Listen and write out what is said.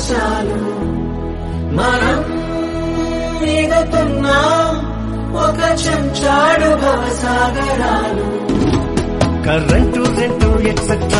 చాలు మనం ఈదుతున్నాం ఒక చెంచాడు భవసాగరాలు. కరెంటు రెండు ఎక్సెట్రా